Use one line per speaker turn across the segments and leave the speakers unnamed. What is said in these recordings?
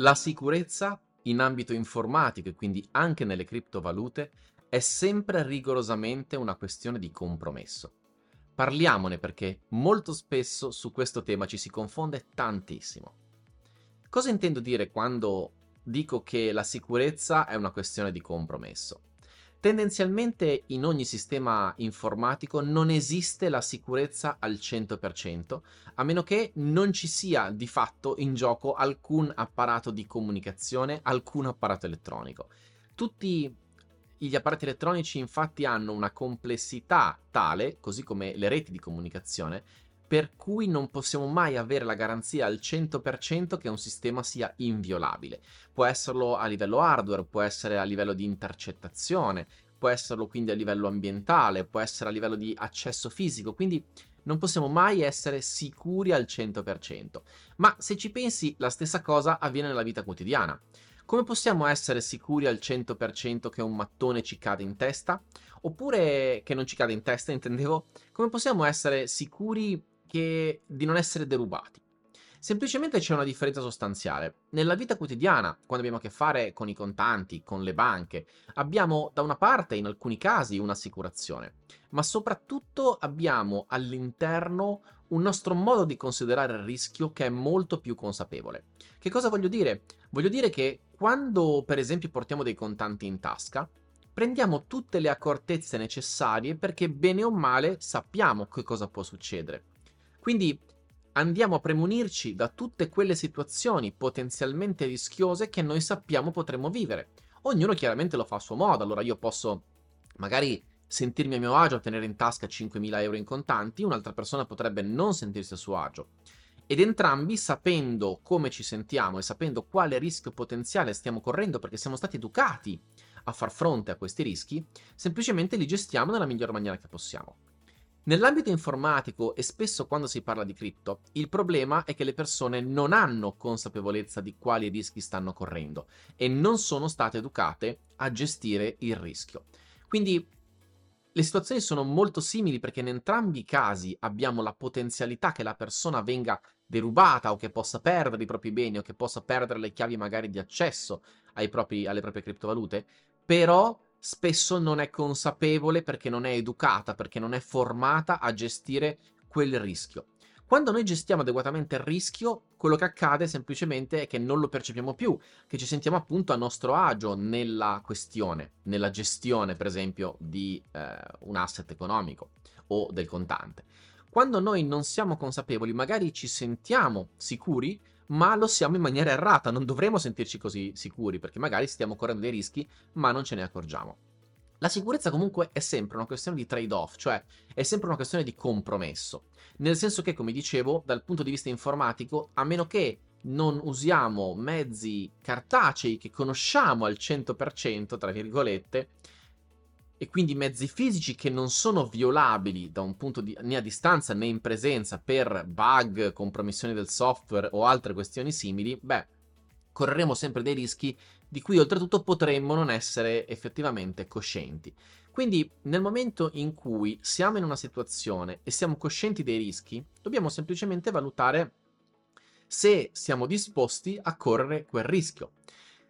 La sicurezza in ambito informatico e quindi anche nelle criptovalute è sempre rigorosamente una questione di compromesso. Parliamone perché molto spesso su questo tema ci si confonde tantissimo. Cosa intendo dire quando dico che la sicurezza è una questione di compromesso? Tendenzialmente in ogni sistema informatico non esiste la sicurezza al 100%, a meno che non ci sia di fatto in gioco alcun apparato di comunicazione, alcun apparato elettronico. Tutti gli apparati elettronici infatti hanno una complessità tale, così come le reti di comunicazione, per cui non possiamo mai avere la garanzia al 100% che un sistema sia inviolabile. Può esserlo a livello hardware, può essere a livello di intercettazione, può esserlo quindi a livello ambientale, può essere a livello di accesso fisico, quindi non possiamo mai essere sicuri al 100%. Ma se ci pensi, la stessa cosa avviene nella vita quotidiana. Come possiamo essere sicuri al 100% che un mattone ci cade in testa? Oppure che non ci cade in testa, intendevo? Come possiamo essere sicuri che... di non essere derubati. Semplicemente c'è una differenza sostanziale. Nella vita quotidiana, quando abbiamo a che fare con i contanti, con le banche, abbiamo da una parte in alcuni casi un'assicurazione, ma soprattutto abbiamo all'interno un nostro modo di considerare il rischio che è molto più consapevole. Che cosa voglio dire? Voglio dire che quando per esempio portiamo dei contanti in tasca, prendiamo tutte le accortezze necessarie perché bene o male sappiamo che cosa può succedere. Quindi andiamo a premunirci da tutte quelle situazioni potenzialmente rischiose che noi sappiamo potremmo vivere. Ognuno chiaramente lo fa a suo modo, allora io posso magari sentirmi a mio agio tenere in tasca 5.000 euro in contanti, un'altra persona potrebbe non sentirsi a suo agio. Ed entrambi, sapendo come ci sentiamo e sapendo quale rischio potenziale stiamo correndo, perché siamo stati educati a far fronte a questi rischi, semplicemente li gestiamo nella miglior maniera che possiamo. Nell'ambito informatico e spesso quando si parla di cripto, il problema è che le persone non hanno consapevolezza di quali rischi stanno correndo e non sono state educate a gestire il rischio. Quindi le situazioni sono molto simili perché in entrambi i casi abbiamo la potenzialità che la persona venga derubata o che possa perdere i propri beni o che possa perdere le chiavi magari di accesso propri, alle proprie criptovalute, però spesso non è consapevole perché non è educata, perché non è formata a gestire quel rischio. Quando noi gestiamo adeguatamente il rischio, quello che accade semplicemente è che non lo percepiamo più, che ci sentiamo appunto a nostro agio nella questione, nella gestione, per esempio, di eh, un asset economico o del contante. Quando noi non siamo consapevoli, magari ci sentiamo sicuri, ma lo siamo in maniera errata, non dovremmo sentirci così sicuri, perché magari stiamo correndo dei rischi, ma non ce ne accorgiamo. La sicurezza comunque è sempre una questione di trade-off, cioè è sempre una questione di compromesso. Nel senso che, come dicevo, dal punto di vista informatico, a meno che non usiamo mezzi cartacei che conosciamo al 100%, tra virgolette, e quindi mezzi fisici che non sono violabili da un punto di, né a distanza né in presenza per bug, compromissioni del software o altre questioni simili, beh, correremo sempre dei rischi di cui oltretutto potremmo non essere effettivamente coscienti. Quindi nel momento in cui siamo in una situazione e siamo coscienti dei rischi, dobbiamo semplicemente valutare se siamo disposti a correre quel rischio.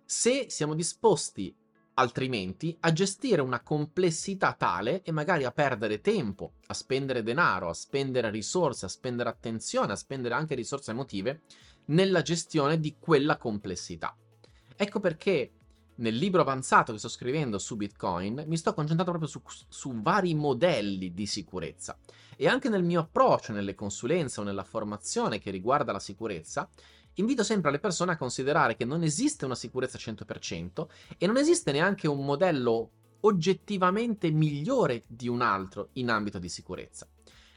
Se siamo disposti altrimenti a gestire una complessità tale e magari a perdere tempo, a spendere denaro, a spendere risorse, a spendere attenzione, a spendere anche risorse emotive nella gestione di quella complessità. Ecco perché nel libro avanzato che sto scrivendo su Bitcoin mi sto concentrando proprio su, su, vari modelli di sicurezza e anche nel mio approccio, nelle consulenze o nella formazione che riguarda la sicurezza, invito sempre le persone a considerare che non esiste una sicurezza 100% e non esiste neanche un modello oggettivamente migliore di un altro in ambito di sicurezza.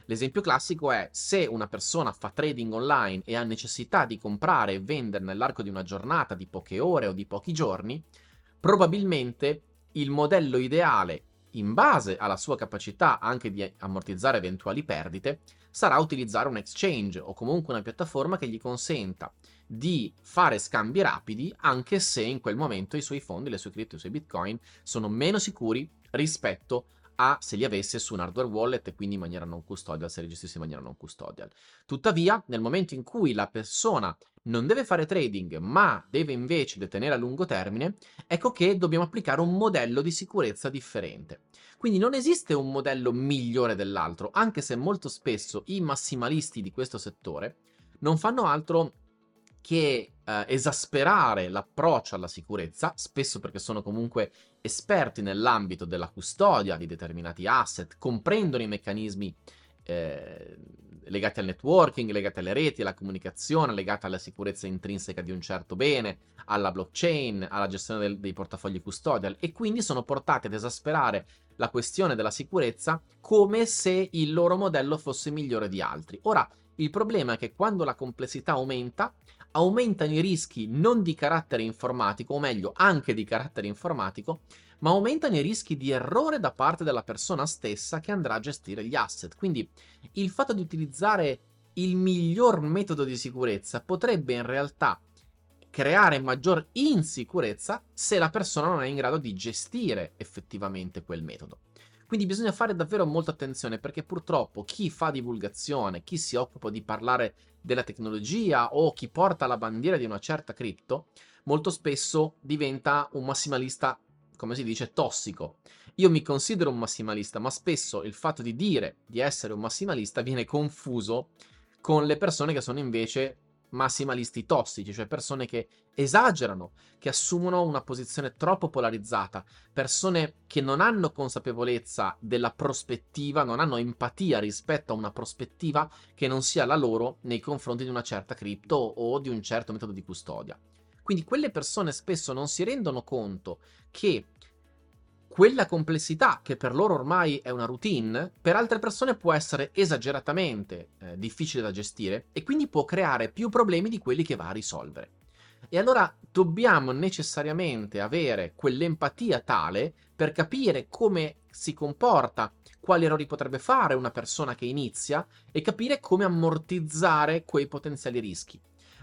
L'esempio classico è se una persona fa trading online e ha necessità di comprare e vendere nell'arco di una giornata, di poche ore o di pochi giorni, probabilmente il modello ideale, in base alla sua capacità anche di ammortizzare eventuali perdite, sarà utilizzare un exchange o comunque una piattaforma che gli consenta di fare scambi rapidi anche se in quel momento i suoi fondi, le sue cripto, i suoi bitcoin sono meno sicuri rispetto a se li avesse su un hardware wallet e quindi in maniera non custodial, se li gestisse in maniera non custodial. Tuttavia, nel momento in cui la persona non deve fare trading, ma deve invece detenere a lungo termine, ecco che dobbiamo applicare un modello di sicurezza differente. Quindi non esiste un modello migliore dell'altro, anche se molto spesso i massimalisti di questo settore non fanno altro che eh, esasperare l'approccio alla sicurezza, spesso perché sono comunque esperti nell'ambito della custodia di determinati asset, comprendono i meccanismi eh, legati al networking, legati alle reti, alla comunicazione, legati alla sicurezza intrinseca di un certo bene, alla blockchain, alla gestione del, dei portafogli custodial. E quindi sono portati ad esasperare la questione della sicurezza come se il loro modello fosse migliore di altri. Ora, il problema è che quando la complessità aumenta, aumentano i rischi non di carattere informatico, o meglio anche di carattere informatico, ma aumentano i rischi di errore da parte della persona stessa che andrà a gestire gli asset. Quindi il fatto di utilizzare il miglior metodo di sicurezza potrebbe in realtà creare maggior insicurezza se la persona non è in grado di gestire effettivamente quel metodo. Quindi bisogna fare davvero molta attenzione perché purtroppo chi fa divulgazione, chi si occupa di parlare della tecnologia o chi porta la bandiera di una certa cripto, molto spesso diventa un massimalista, come si dice, tossico. Io mi considero un massimalista, ma spesso il fatto di dire di essere un massimalista viene confuso con le persone che sono invece massimalisti tossici, cioè persone che esagerano, che assumono una posizione troppo polarizzata, persone che non hanno consapevolezza della prospettiva, non hanno empatia rispetto a una prospettiva che non sia la loro nei confronti di una certa cripto o di un certo metodo di custodia. Quindi quelle persone spesso non si rendono conto che quella complessità che per loro ormai è una routine, per altre persone può essere esageratamente eh, difficile da gestire e quindi può creare più problemi di quelli che va a risolvere. E allora dobbiamo necessariamente avere quell'empatia tale per capire come si comporta, quali errori potrebbe fare una persona che inizia e capire come ammortizzare quei potenziali rischi.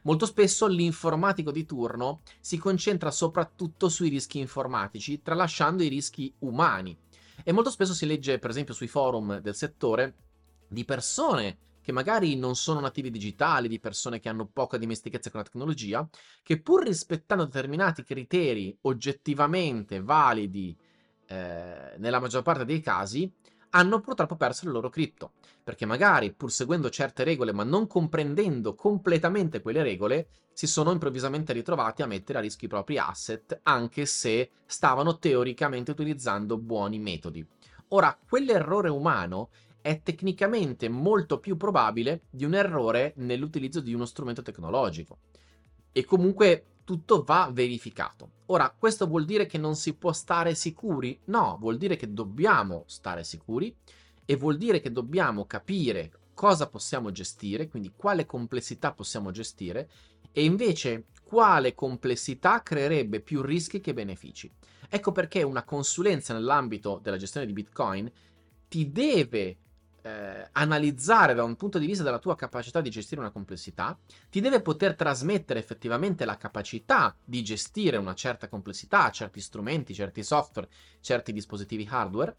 Molto spesso l'informatico di turno si concentra soprattutto sui rischi informatici, tralasciando i rischi umani. E molto spesso si legge, per esempio, sui forum del settore di persone che magari non sono nativi digitali, di persone che hanno poca dimestichezza con la tecnologia, che pur rispettando determinati criteri oggettivamente validi eh, nella maggior parte dei casi, hanno purtroppo perso le loro cripto, perché magari pur seguendo certe regole ma non comprendendo completamente quelle regole, si sono improvvisamente ritrovati a mettere a rischio i propri asset, anche se stavano teoricamente utilizzando buoni metodi. Ora, quell'errore umano è tecnicamente molto più probabile di un errore nell'utilizzo di uno strumento tecnologico. E comunque tutto va verificato. Ora, questo vuol dire che non si può stare sicuri? No, vuol dire che dobbiamo stare sicuri e vuol dire che dobbiamo capire cosa possiamo gestire, quindi quale complessità possiamo gestire e invece quale complessità creerebbe più rischi che benefici. Ecco perché una consulenza nell'ambito della gestione di Bitcoin ti deve eh, analizzare da un punto di vista della tua capacità di gestire una complessità, ti deve poter trasmettere effettivamente la capacità di gestire una certa complessità, certi strumenti, certi software, certi dispositivi hardware.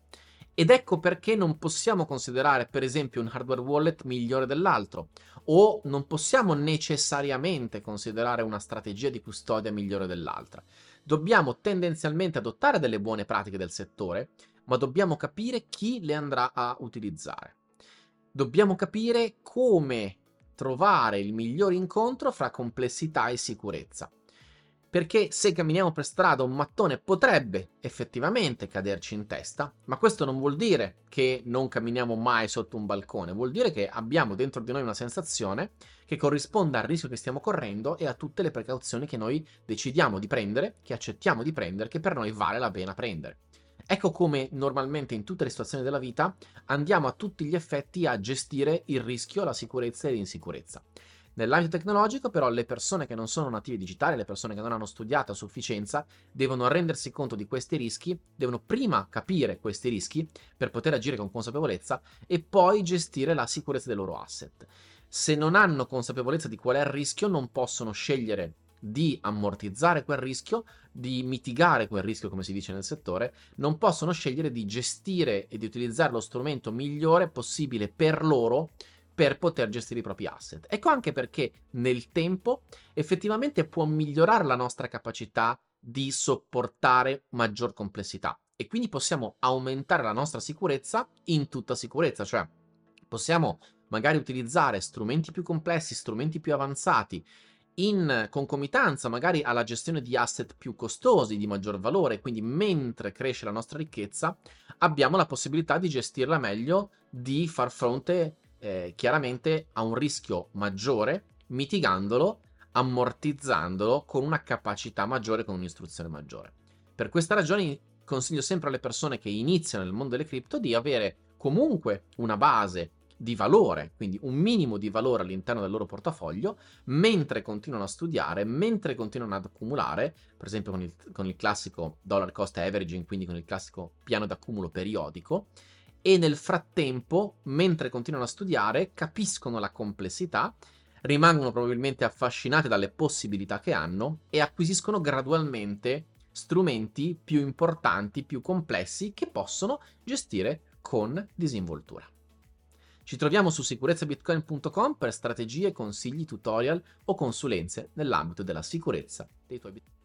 Ed ecco perché non possiamo considerare, per esempio, un hardware wallet migliore dell'altro, o non possiamo necessariamente considerare una strategia di custodia migliore dell'altra. Dobbiamo tendenzialmente adottare delle buone pratiche del settore, ma dobbiamo capire chi le andrà a utilizzare. Dobbiamo capire come trovare il miglior incontro fra complessità e sicurezza. Perché se camminiamo per strada un mattone potrebbe effettivamente caderci in testa, ma questo non vuol dire che non camminiamo mai sotto un balcone, vuol dire che abbiamo dentro di noi una sensazione che corrisponda al rischio che stiamo correndo e a tutte le precauzioni che noi decidiamo di prendere, che accettiamo di prendere, che per noi vale la pena prendere. Ecco come normalmente in tutte le situazioni della vita andiamo a tutti gli effetti a gestire il rischio, la sicurezza e l'insicurezza. Nell'ambito tecnologico, però, le persone che non sono native digitali, le persone che non hanno studiato a sufficienza, devono rendersi conto di questi rischi, devono prima capire questi rischi per poter agire con consapevolezza e poi gestire la sicurezza dei loro asset. Se non hanno consapevolezza di qual è il rischio, non possono scegliere di ammortizzare quel rischio, di mitigare quel rischio, come si dice nel settore, non possono scegliere di gestire e di utilizzare lo strumento migliore possibile per loro per poter gestire i propri asset. Ecco anche perché nel tempo effettivamente può migliorare la nostra capacità di sopportare maggior complessità e quindi possiamo aumentare la nostra sicurezza in tutta sicurezza, cioè possiamo magari utilizzare strumenti più complessi, strumenti più avanzati in concomitanza magari alla gestione di asset più costosi, di maggior valore, quindi mentre cresce la nostra ricchezza abbiamo la possibilità di gestirla meglio, di far fronte eh, chiaramente a un rischio maggiore, mitigandolo, ammortizzandolo con una capacità maggiore, con un'istruzione maggiore. Per questa ragione consiglio sempre alle persone che iniziano nel mondo delle cripto di avere comunque una base di valore, quindi un minimo di valore all'interno del loro portafoglio, mentre continuano a studiare, mentre continuano ad accumulare, per esempio con il, con il classico dollar cost averaging, quindi con il classico piano d'accumulo periodico, e nel frattempo, mentre continuano a studiare, capiscono la complessità, rimangono probabilmente affascinati dalle possibilità che hanno e acquisiscono gradualmente strumenti più importanti, più complessi che possono gestire con disinvoltura. Ci troviamo su sicurezzaBitcoin.com per strategie, consigli, tutorial o consulenze nell'ambito della sicurezza dei tuoi bitcoin.